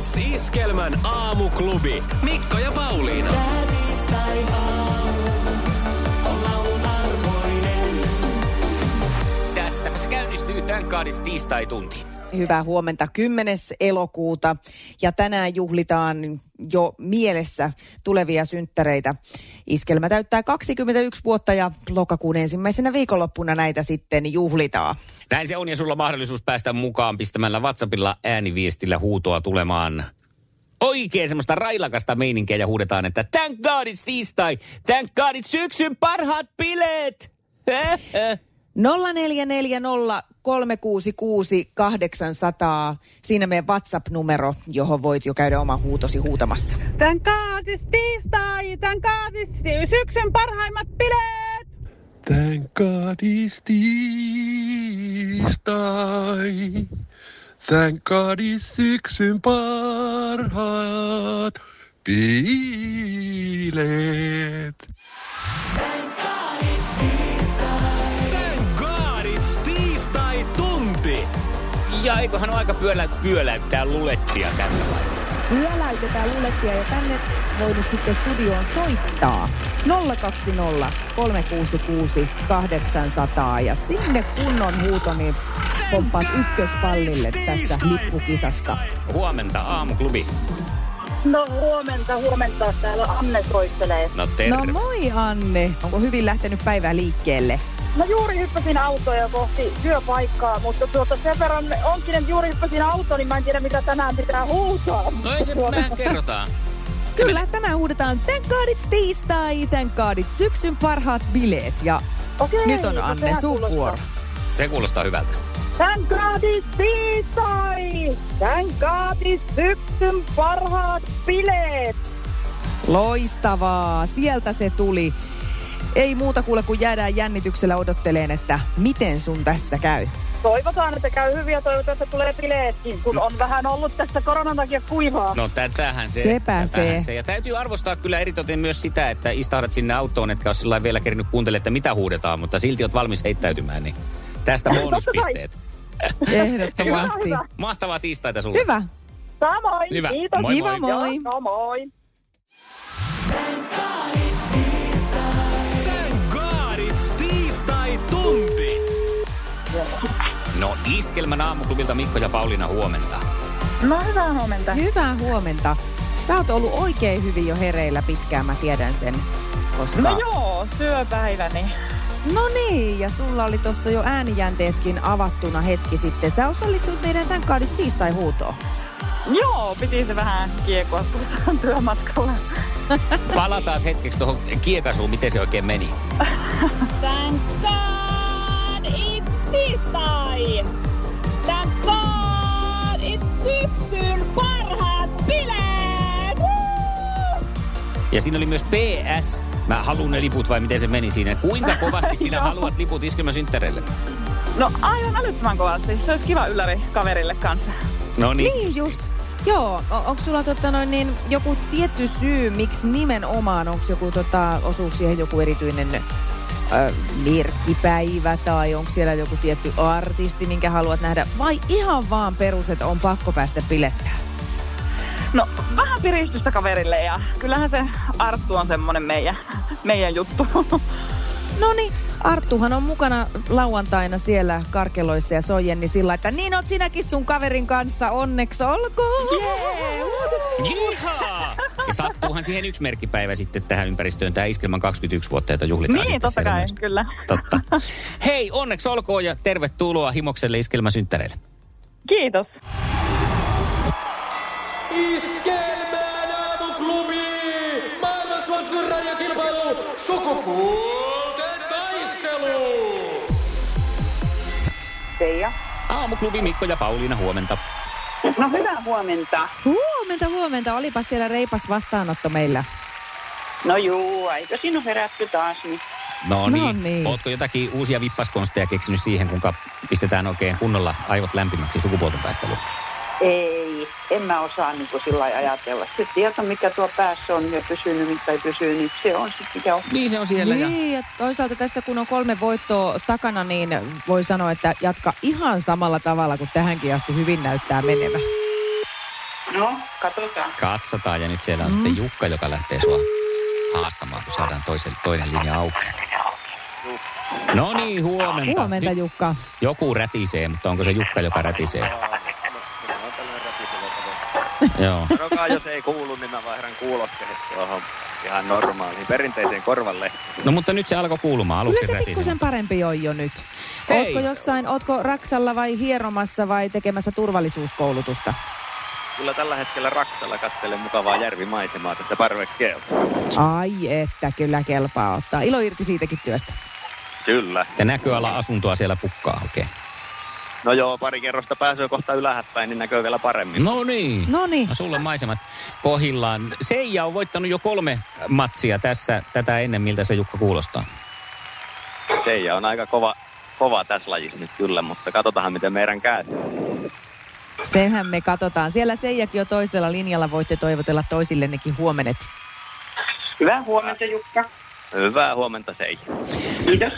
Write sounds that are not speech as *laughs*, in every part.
Tuotteet.fi Thank God it's Iskelmän aamuklubi. Mikko ja Pauliina. Tästä se käynnistyy tämän kaadis tiistai-tunti. Hyvää huomenta 10. elokuuta ja tänään juhlitaan jo mielessä tulevia synttäreitä. Iskelmä täyttää 21 vuotta ja lokakuun ensimmäisenä viikonloppuna näitä sitten juhlitaan. Näin se on ja sulla on mahdollisuus päästä mukaan pistämällä WhatsAppilla ääniviestillä huutoa tulemaan oikein semmoista railakasta meininkiä ja huudetaan, että thank God it's tiistai, thank God it's syksyn parhaat bileet. 0440 366 800. Siinä meidän WhatsApp-numero, johon voit jo käydä oman huutosi huutamassa. Tän kaatis tiistai, tän kaatis syksyn parhaimmat bileet. Thank God it's tiistai. Thank God it's syksyn parhaat bileet. Thank God ja eiköhän ole aika pyölä, pyöläyttää lulettia tässä vaiheessa. Pyöläytetään lulettia ja tänne voi nyt sitten studioon soittaa 020 366 800 ja sinne kunnon huuto, niin pomppaat ykköspallille tässä lippukisassa. Huomenta aamuklubi. No huomenta, huomenta. Täällä Anne soittelee. No terve. No moi Anne, onko hyvin lähtenyt päivä liikkeelle? No juuri hyppäsin autoja kohti työpaikkaa, mutta tuota sen verran onkin, että juuri hyppäsin autoon, niin mä en tiedä mitä tänään pitää huutaa. No ei se, mehän kerrotaan. Kyllä, tänään huudetaan Thank God it's tiistai, Thank God it's syksyn parhaat bileet ja Okei, nyt on Anne sun kuulostaa. vuoro. Se kuulostaa hyvältä. Tän kaatis tiistai! Tän kaatis syksyn parhaat bileet! Loistavaa, sieltä se tuli. Ei muuta kuule, kun jäädään jännityksellä odotteleen, että miten sun tässä käy. Toivotaan, että käy hyvin ja toivotaan, että tulee bileetkin, kun on vähän ollut tässä koronan takia kuivaa. No tätähän se. Sepä tätähän se. se. Ja täytyy arvostaa kyllä eritoten myös sitä, että istahdat sinne autoon, etkä ole sillä vielä kerinyt kuuntelemaan, että mitä huudetaan, mutta silti oot valmis heittäytymään, niin tästä bonuspisteet. *laughs* Ehdottomasti. Hyvä, Mahtavaa tiistaita sulle. Hyvä. Samoin, Hyvä. kiitos. Moi, Kiva, moi. moi. Joo, moi. No iskelmän aamuklubilta Mikko ja Pauliina huomenta. No hyvää huomenta. Hyvää huomenta. Sä oot ollut oikein hyvin jo hereillä pitkään, mä tiedän sen. Koska... No joo, työpäiväni. No niin, ja sulla oli tuossa jo äänijänteetkin avattuna hetki sitten. Sä osallistuit meidän tämän kaadis tiistai-huutoon. Joo, piti se vähän kiekua tuossa *laughs* työmatkalla. Palataan hetkeksi tuohon kiekasuun, miten se oikein meni. God it's Thank God it's syksyn parhaat bileet! Woo! Ja siinä oli myös PS. Mä haluan ne liput vai miten se meni siinä? Kuinka kovasti sinä *laughs* haluat liput iskelmän synttäreille? No aivan älyttömän kovasti. Se olisi kiva ylläri kaverille kanssa. No niin. Niin just. Joo, o- onko sulla tota noin, niin, joku tietty syy, miksi nimenomaan, onko joku tota, osuus siihen joku erityinen merkkipäivä tai onko siellä joku tietty artisti, minkä haluat nähdä, vai ihan vaan perus, että on pakko päästä bilettää? No vähän piristystä kaverille ja kyllähän se Arttu on semmonen meidän, meidän juttu. No niin, Arttuhan on mukana lauantaina siellä karkeloissa ja sojen, niin sillä että niin oot sinäkin sun kaverin kanssa, onneksi olkoon. Jihaa! Ja sattuuhan siihen yksi merkkipäivä sitten tähän ympäristöön, tämä Iskelman 21 vuotta, jota juhlitaan niin, sitten totta kai, myös. kyllä. Totta. Hei, onneksi olkoon ja tervetuloa Himokselle Iskelmän synttäreille. Kiitos. Iskelmään aamuklubi! Maailman suosituin radiokilpailu! Sukupuolten taistelu! Teija. Aamuklubi Mikko ja Pauliina, huomenta. No hyvää huomenta. Huomenta, huomenta. Olipa siellä reipas vastaanotto meillä. No juu, eikö siinä ole herätty taas? Niin. No niin. No niin. Ootko jotakin uusia vippaskonsteja keksinyt siihen, kuinka pistetään oikein kunnolla aivot lämpimäksi sukupuolten taisteluun? Ei, en mä osaa niin kuin sillä ajatella. Se tieto, mikä tuo päässä on ja pysynyt, mikä ei pysy, niin se on sitten mikä on. Niin se on siellä. Ja... Niin, ja toisaalta tässä kun on kolme voittoa takana, niin voi sanoa, että jatka ihan samalla tavalla kuin tähänkin asti hyvin näyttää menevä. No, katsotaan. Katsotaan ja nyt siellä on mm. sitten Jukka, joka lähtee sua haastamaan, kun saadaan toisen, toinen linja auki. No niin, huomenta. Huomenta Jukka. joku rätisee, mutta onko se Jukka, joka rätisee? *laughs* Joo. Sanokaa, jos ei kuulu, niin mä vaihdan kuulokkeet tuohon ihan normaaliin perinteiseen korvalle. No mutta nyt se alkoi kuulumaan. Aluksi Kyllä se pikkusen parempi on jo nyt. Hei. Ootko jossain, ootko Raksalla vai hieromassa vai tekemässä turvallisuuskoulutusta? Kyllä tällä hetkellä Raksalla katselen mukavaa järvimaisemaa tästä parvekkeelta. Ai että, kyllä kelpaa ottaa. Ilo irti siitäkin työstä. Kyllä. Ja näköala asuntoa siellä pukkaa oikein. No joo, pari kerrosta pääsee kohta ylähäpäin, niin näkyy vielä paremmin. No niin. No niin. No sulle maisemat kohillaan. Seija on voittanut jo kolme matsia tässä tätä ennen, miltä se Jukka kuulostaa. Seija on aika kova, kova tässä lajissa nyt kyllä, mutta katsotaan miten meidän käy. Senhän me katsotaan. Siellä Seijakin jo toisella linjalla voitte toivotella toisillennekin huomenet. Hyvää huomenta, Jukka. Hyvää huomenta Seija. Kiitos.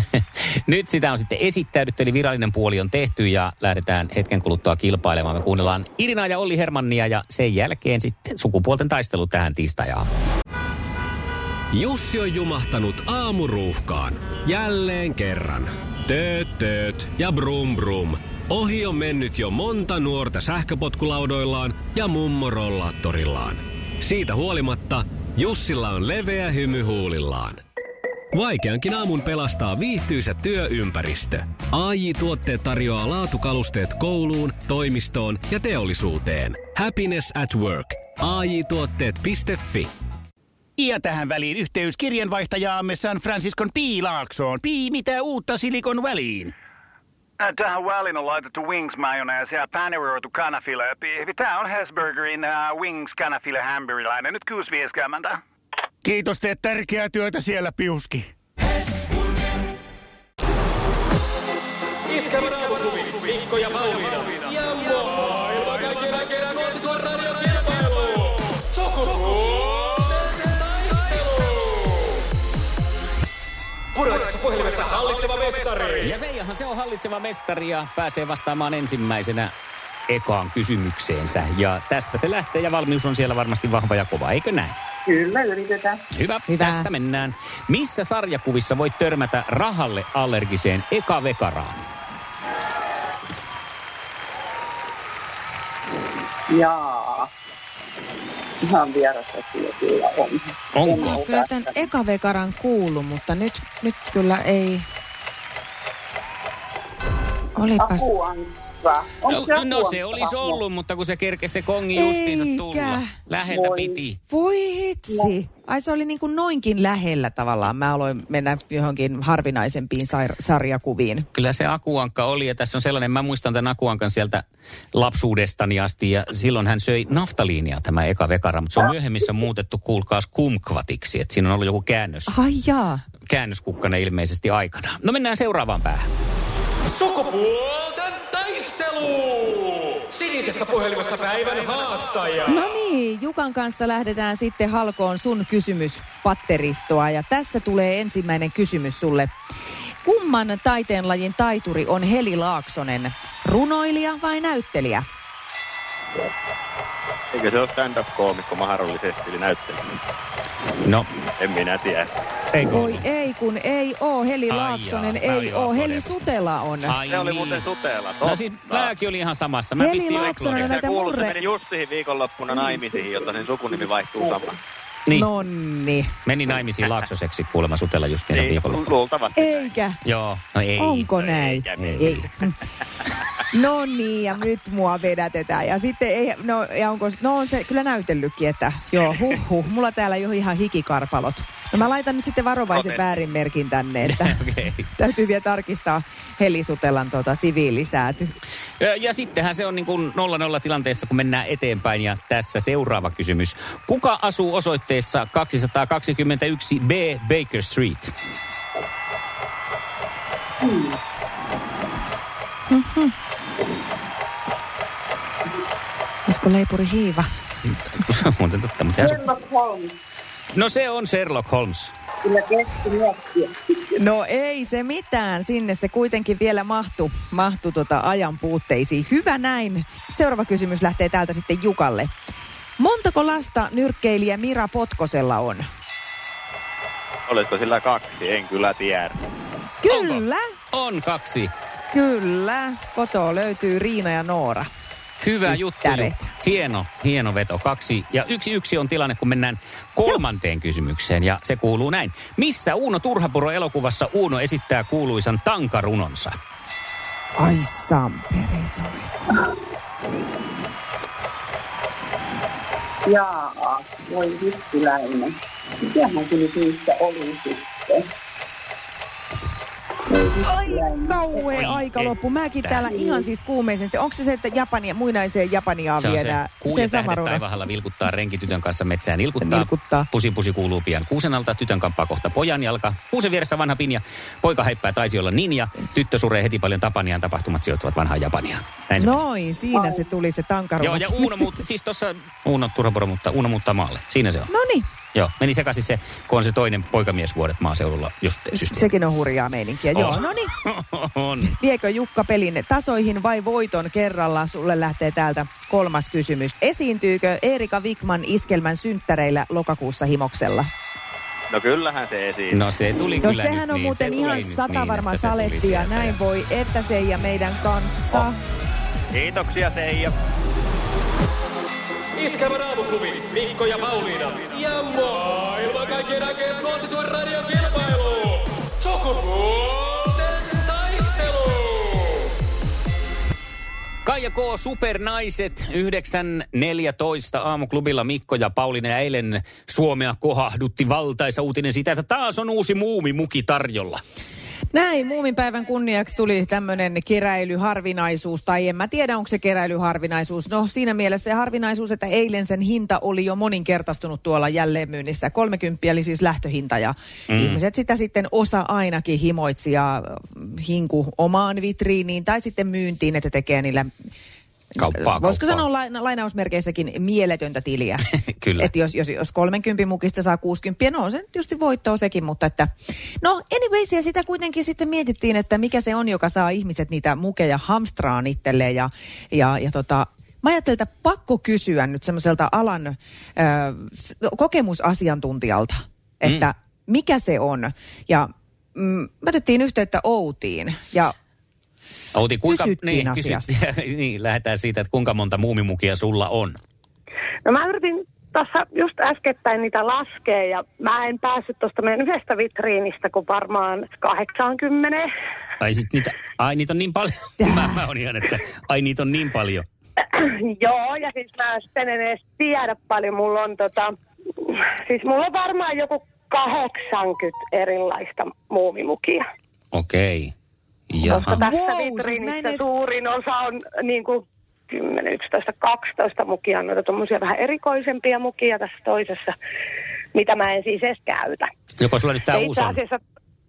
*laughs* Nyt sitä on sitten esittäydytty, eli virallinen puoli on tehty ja lähdetään hetken kuluttua kilpailemaan. Me kuunnellaan Irina ja Olli Hermannia ja sen jälkeen sitten sukupuolten taistelu tähän tiistajaan. Jussi on jumahtanut aamuruuhkaan. Jälleen kerran. Tööt, tööt ja brum brum. Ohi on mennyt jo monta nuorta sähköpotkulaudoillaan ja mummorollaattorillaan. Siitä huolimatta Jussilla on leveä hymy huulillaan. Vaikeankin aamun pelastaa viihtyisä työympäristö. AI Tuotteet tarjoaa laatukalusteet kouluun, toimistoon ja teollisuuteen. Happiness at work. AI Tuotteet.fi Ja tähän väliin yhteys kirjanvaihtajaamme San Franciscon Piilaaksoon. Pii, mitä uutta Silikon väliin? Tähän väliin on laitettu wings mayonnaise ja paneroitu kanafila. Tämä on Hesburgerin uh, wings kanafila hamburilainen. Nyt 6.50. Kiitos, teet tärkeää työtä siellä, Piuski. Iskävä raamuklubi, Mikko ja Pauliina. Ja kaikkien aikeen suosituen radiokilpailu. Sukupuolten taistelu. Puhelimessa hallitseva mestari. Ja Seijahan se on hallitseva mestari ja pääsee vastaamaan ensimmäisenä ekaan kysymykseensä. Ja tästä se lähtee ja valmius on siellä varmasti vahva ja kova, eikö näin? Kyllä, yritetään. Hyvä, Hyvä. tästä mennään. Missä sarjakuvissa voit törmätä rahalle allergiseen eka vekaraan? Jaa. Ihan vierasta kyllä, kyllä on. Onko? Kyllä tämän eka vekaran kuulu, mutta nyt, nyt kyllä ei... Olipas... Onko No, no se olisi ollut, mutta kun se kerkesi se kongi justiinsa tulla. Läheltä Voi. piti. Voi hitsi. Ai se oli niin kuin noinkin lähellä tavallaan. Mä aloin mennä johonkin harvinaisempiin sar- sarjakuviin. Kyllä se akuankka oli ja tässä on sellainen, mä muistan tämän akuankan sieltä lapsuudestani asti ja silloin hän söi naftaliinia tämä eka vekara, mutta se on myöhemmissä muutettu kuulkaas kumkvatiksi, että siinä on ollut joku käännös, Ai jaa. käännöskukkana ilmeisesti aikana. No mennään seuraavaan päähän. Sukupuolten taistelu. Sinisessä puhelimessa päivän haastaja. No niin, Jukan kanssa lähdetään sitten halkoon sun kysymyspatteristoa. Ja tässä tulee ensimmäinen kysymys sulle. Kumman taiteenlajin taituri on Heli Laaksonen? Runoilija vai näyttelijä? Eikö se ole stand-up-koomikko mahdollisesti, eli näyttelijä? No, En minä tiedä. eikö Oi ei, kun ei oo. Heli Ai Laaksonen jaa, ei oo. Heli. Sutela on. Ai Se oli niin. muuten Sutela. No siis mäkin oli ihan samassa. Mä Heli Laaksonen on näitä kuuluu, se murre- meni just siihen viikonloppuna naimisiin, jotta sen sukunimi vaihtuu samaan. Niin. Nonni. Meni naimisiin Laaksoseksi kuulemma Sutella just niin, Niin, viikonloppuna. luultavasti. Eikä. Joo, no ei. Onko näin? eikä Ei. Ei. *laughs* *laughs* No niin, ja nyt mua vedätetään. Ja sitten ei, no, ja onko, no on se kyllä näytellytkin, että joo, huh, huh. Mulla täällä jo ihan hikikarpalot. No mä laitan nyt sitten varovaisen Otet. väärinmerkin tänne, että *laughs* Okei. täytyy vielä tarkistaa Helisutelan tuota siviilisääty. Ja, ja sittenhän se on niin kuin 0-0 tilanteessa, kun mennään eteenpäin. Ja tässä seuraava kysymys. Kuka asuu osoitteessa 221B Baker Street? Leipuri hiiva? *laughs* Muuten totta, mutta Sherlock Holmes. No se on Sherlock Holmes. Kyllä. No ei se mitään, sinne se kuitenkin vielä mahtu, mahtu tota ajan puutteisiin. Hyvä näin. Seuraava kysymys lähtee täältä sitten Jukalle. Montako lasta nyrkkeilijä Mira Potkosella on? Olisiko sillä kaksi? En kyllä tiedä. Kyllä, On kaksi. kyllä. Kotoa löytyy Riina ja Noora. Hyvä juttu. Tyttäret. Ju. Hieno, hieno veto. Kaksi. Ja yksi yksi on tilanne, kun mennään kolmanteen kysymykseen. Ja se kuuluu näin. Missä Uuno Turhapuro elokuvassa Uuno esittää kuuluisan tankarunonsa? Ai Samperi. Jaa, voi hittiläinen. Mikähän nyt niistä oli sitten? Ai kauhea aika loppu. Mäkin täällä ihan siis kuumeisen. Onko se se, että Japania, muinaiseen Japaniaan Se on se. viedään? Tähdet taivahalla vilkuttaa, renki tytön kanssa metsään ilkuttaa. Ilkuttaa. Pusi pusi kuuluu pian kuusen alta, tytön kamppaa kohta pojan jalka. Kuusen vieressä vanha pinja, poika heippää taisi olla ninja. Tyttö suree heti paljon Tapaniaan, tapahtumat sijoittuvat vanhaan Japaniaan. Näin se. Noin, siinä se tuli se tankaruma. Joo, ja Uuno muut, siis tuossa Uuno Turhapuro, mutta Uuno muuttaa maalle. Siinä se on. No niin, Joo, meni sekaisin se, kun on se toinen poikamiesvuodet maaseudulla just systeemi. sekin on hurjaa meininkiä. Joo, Oh. no niin. *laughs* on. Viekö Jukka pelin tasoihin vai voiton kerralla? Sulle lähtee täältä kolmas kysymys. Esiintyykö Erika Wikman iskelmän synttäreillä lokakuussa himoksella? No kyllähän se esiin. No se tuli No kyllä sehän nyt on niin, muuten se ihan sata niin, varma saletti ja näin voi, että se ja meidän kanssa. Oh. Kiitoksia Seija. Iskelmän aamuklubi, Mikko ja Pauliina. Ja maailman kaikkien aikeen suosituen radiokilpailu. Sukupuolten taistelu. Kaija K. Supernaiset 9.14 aamuklubilla Mikko ja Pauliina ja eilen Suomea kohahdutti valtaisa uutinen siitä, että taas on uusi muumimuki tarjolla. Näin, muuminpäivän kunniaksi tuli tämmöinen keräilyharvinaisuus, tai en mä tiedä, onko se keräilyharvinaisuus. No siinä mielessä se harvinaisuus, että eilen sen hinta oli jo moninkertaistunut tuolla jälleenmyynnissä. 30 oli siis lähtöhinta, ja mm. ihmiset sitä sitten osa ainakin himoitsi ja hinku omaan vitriiniin, tai sitten myyntiin, että tekee niillä Kauppaa, Voisiko kauppaa. sanoa laina- lainausmerkeissäkin mieletöntä tiliä? *laughs* Kyllä. Että jos, jos, jos 30 mukista saa 60, no on se nyt tietysti voittoa sekin, mutta että... No anyways, ja sitä kuitenkin sitten mietittiin, että mikä se on, joka saa ihmiset niitä mukeja hamstraan itselleen ja, ja, ja tota, Mä ajattelin, että pakko kysyä nyt semmoiselta alan ö, kokemusasiantuntijalta, että mm. mikä se on. Ja mm, me otettiin yhteyttä Outiin ja Outi, kuinka, Kysyttiin niin, asiasta. kysyttiin, *laughs* niin, lähdetään siitä, että kuinka monta muumimukia sulla on. No mä yritin tuossa just äskettäin niitä laskea ja mä en päässyt tuosta meidän yhdestä vitriinistä kuin varmaan 80. Ai, sit niitä, ai niitä on niin paljon. *laughs* mä, mä on ihan, että ai niitä on niin paljon. *clears throat* Joo, ja siis mä sitten en edes tiedä paljon. Mulla on tota, siis mulla on varmaan joku 80 erilaista muumimukia. Okei. Koska Jaha. tässä Wow, wow, siis edes- suurin osa on niin kuin 10, 11, 12 mukia. Noita tuommoisia vähän erikoisempia mukia tässä toisessa, mitä mä en siis edes käytä. Joko sulla nyt tää Ja uusi asiassa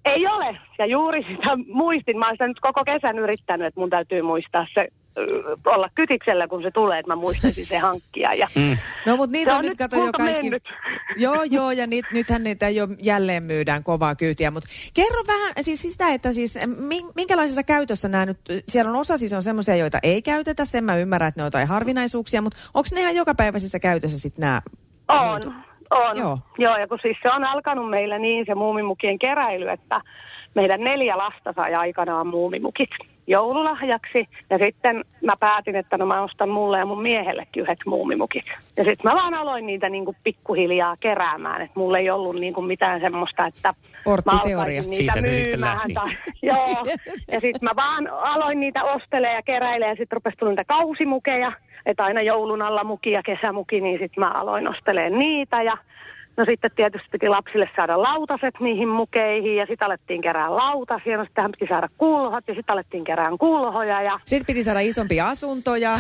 ei ole. Ja juuri sitä muistin. Mä oon sitä nyt koko kesän yrittänyt, että mun täytyy muistaa se olla kytiksellä, kun se tulee, että mä muistaisin se hankkia. Ja Mm. No mutta niitä on, on nyt kato jo kaikki. mennyt. Joo, joo, ja nyt, nythän niitä jo jälleen myydään kovaa kyytiä. Mutta kerro vähän siis sitä, että siis min- minkälaisessa käytössä nämä nyt, siellä on osa siis on semmoisia, joita ei käytetä, sen mä ymmärrän, että ne on jotain harvinaisuuksia, mutta onko ne ihan jokapäiväisessä käytössä sitten nämä? on, on. Joo. Joo. Joo, ja kun siis se on alkanut meillä niin se muumimukien keräily, että meidän neljä lasta sai aikanaan muumimukit. Joululahjaksi. Ja sitten mä päätin, että no mä ostan mulle ja mun miehellekin yhdet muumimukit. Ja sitten mä vaan aloin niitä niin kuin pikkuhiljaa keräämään. Että mulla ei ollut niin kuin mitään semmoista, että mä niitä Siitä se sitten lähti. Tai, *laughs* joo. Ja sitten mä vaan aloin niitä ostelemaan ja keräilemään ja sitten rupesi tulla niitä kausimukeja. Että aina joulun alla muki ja kesämuki, niin sitten mä aloin ostelemaan niitä ja No sitten tietysti piti lapsille saada lautaset niihin mukeihin ja sitten alettiin kerää lautasia. No sittenhän piti saada kulhot ja sitten alettiin kerään kulhoja. Ja, Sitten piti saada isompi asunto ja...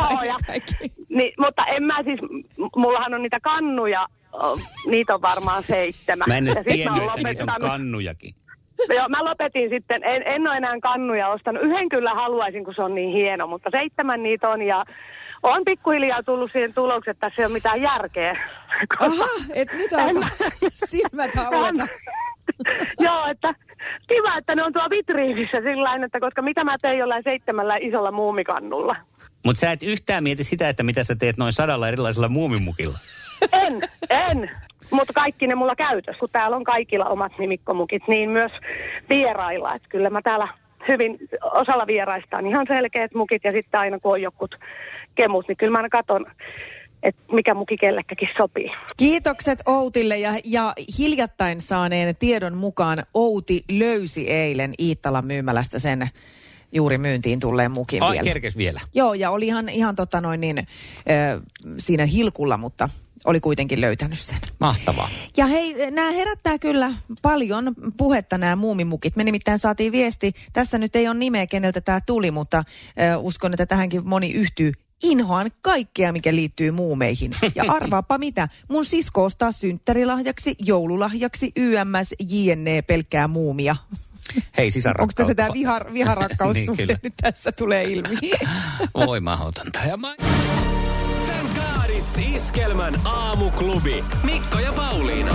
Joo, *laughs* ja, niin, mutta en mä siis, mullahan on niitä kannuja, niitä on varmaan seitsemän. Mä en edes Ja sit mä tiennyt, että niitä on kannujakin. Joo, mä lopetin sitten, en, en ole enää kannuja ostanut. Yhden kyllä haluaisin, kun se on niin hieno, mutta seitsemän niitä on ja on pikkuhiljaa tullut siihen tulokseen, että tässä ei ole mitään järkeä. Aha, et nyt alkaa silmät haueta. *laughs* Joo, että kiva, että ne on tuo vitriinissä sillä lailla, että koska mitä mä tein jollain seitsemällä isolla muumikannulla. Mutta sä et yhtään mieti sitä, että mitä sä teet noin sadalla erilaisella muumimukilla. En, en. Mutta kaikki ne mulla käytössä, kun täällä on kaikilla omat nimikkomukit, niin myös vierailla. Että kyllä mä täällä hyvin, osalla vieraista on ihan selkeät mukit ja sitten aina kun on jokut kemut, niin kyllä mä aina katon, että mikä muki kellekäkin sopii. Kiitokset Outille ja, ja hiljattain saaneen tiedon mukaan Outi löysi eilen Iittalan myymälästä sen juuri myyntiin tulleen mukin Ai, vielä. kerkes vielä. Joo, ja oli ihan, ihan tota noin niin, ö, siinä hilkulla, mutta oli kuitenkin löytänyt sen. Mahtavaa. Ja hei, nämä herättää kyllä paljon puhetta nämä muumimukit. Me nimittäin saatiin viesti, tässä nyt ei ole nimeä, keneltä tämä tuli, mutta ö, uskon, että tähänkin moni yhtyy. Inhoan kaikkea, mikä liittyy muumeihin. Ja *laughs* arvaapa mitä, mun sisko ostaa synttärilahjaksi, joululahjaksi, YMS, JNE, pelkkää muumia. Hei sisarrakkautta. Onko tässä tämä vihar, viharakkaus *laughs* Niin, nyt tässä tulee ilmi? *laughs* Voi mahdotonta. Ja Iskelmän aamuklubi. Mikko ja Pauliina.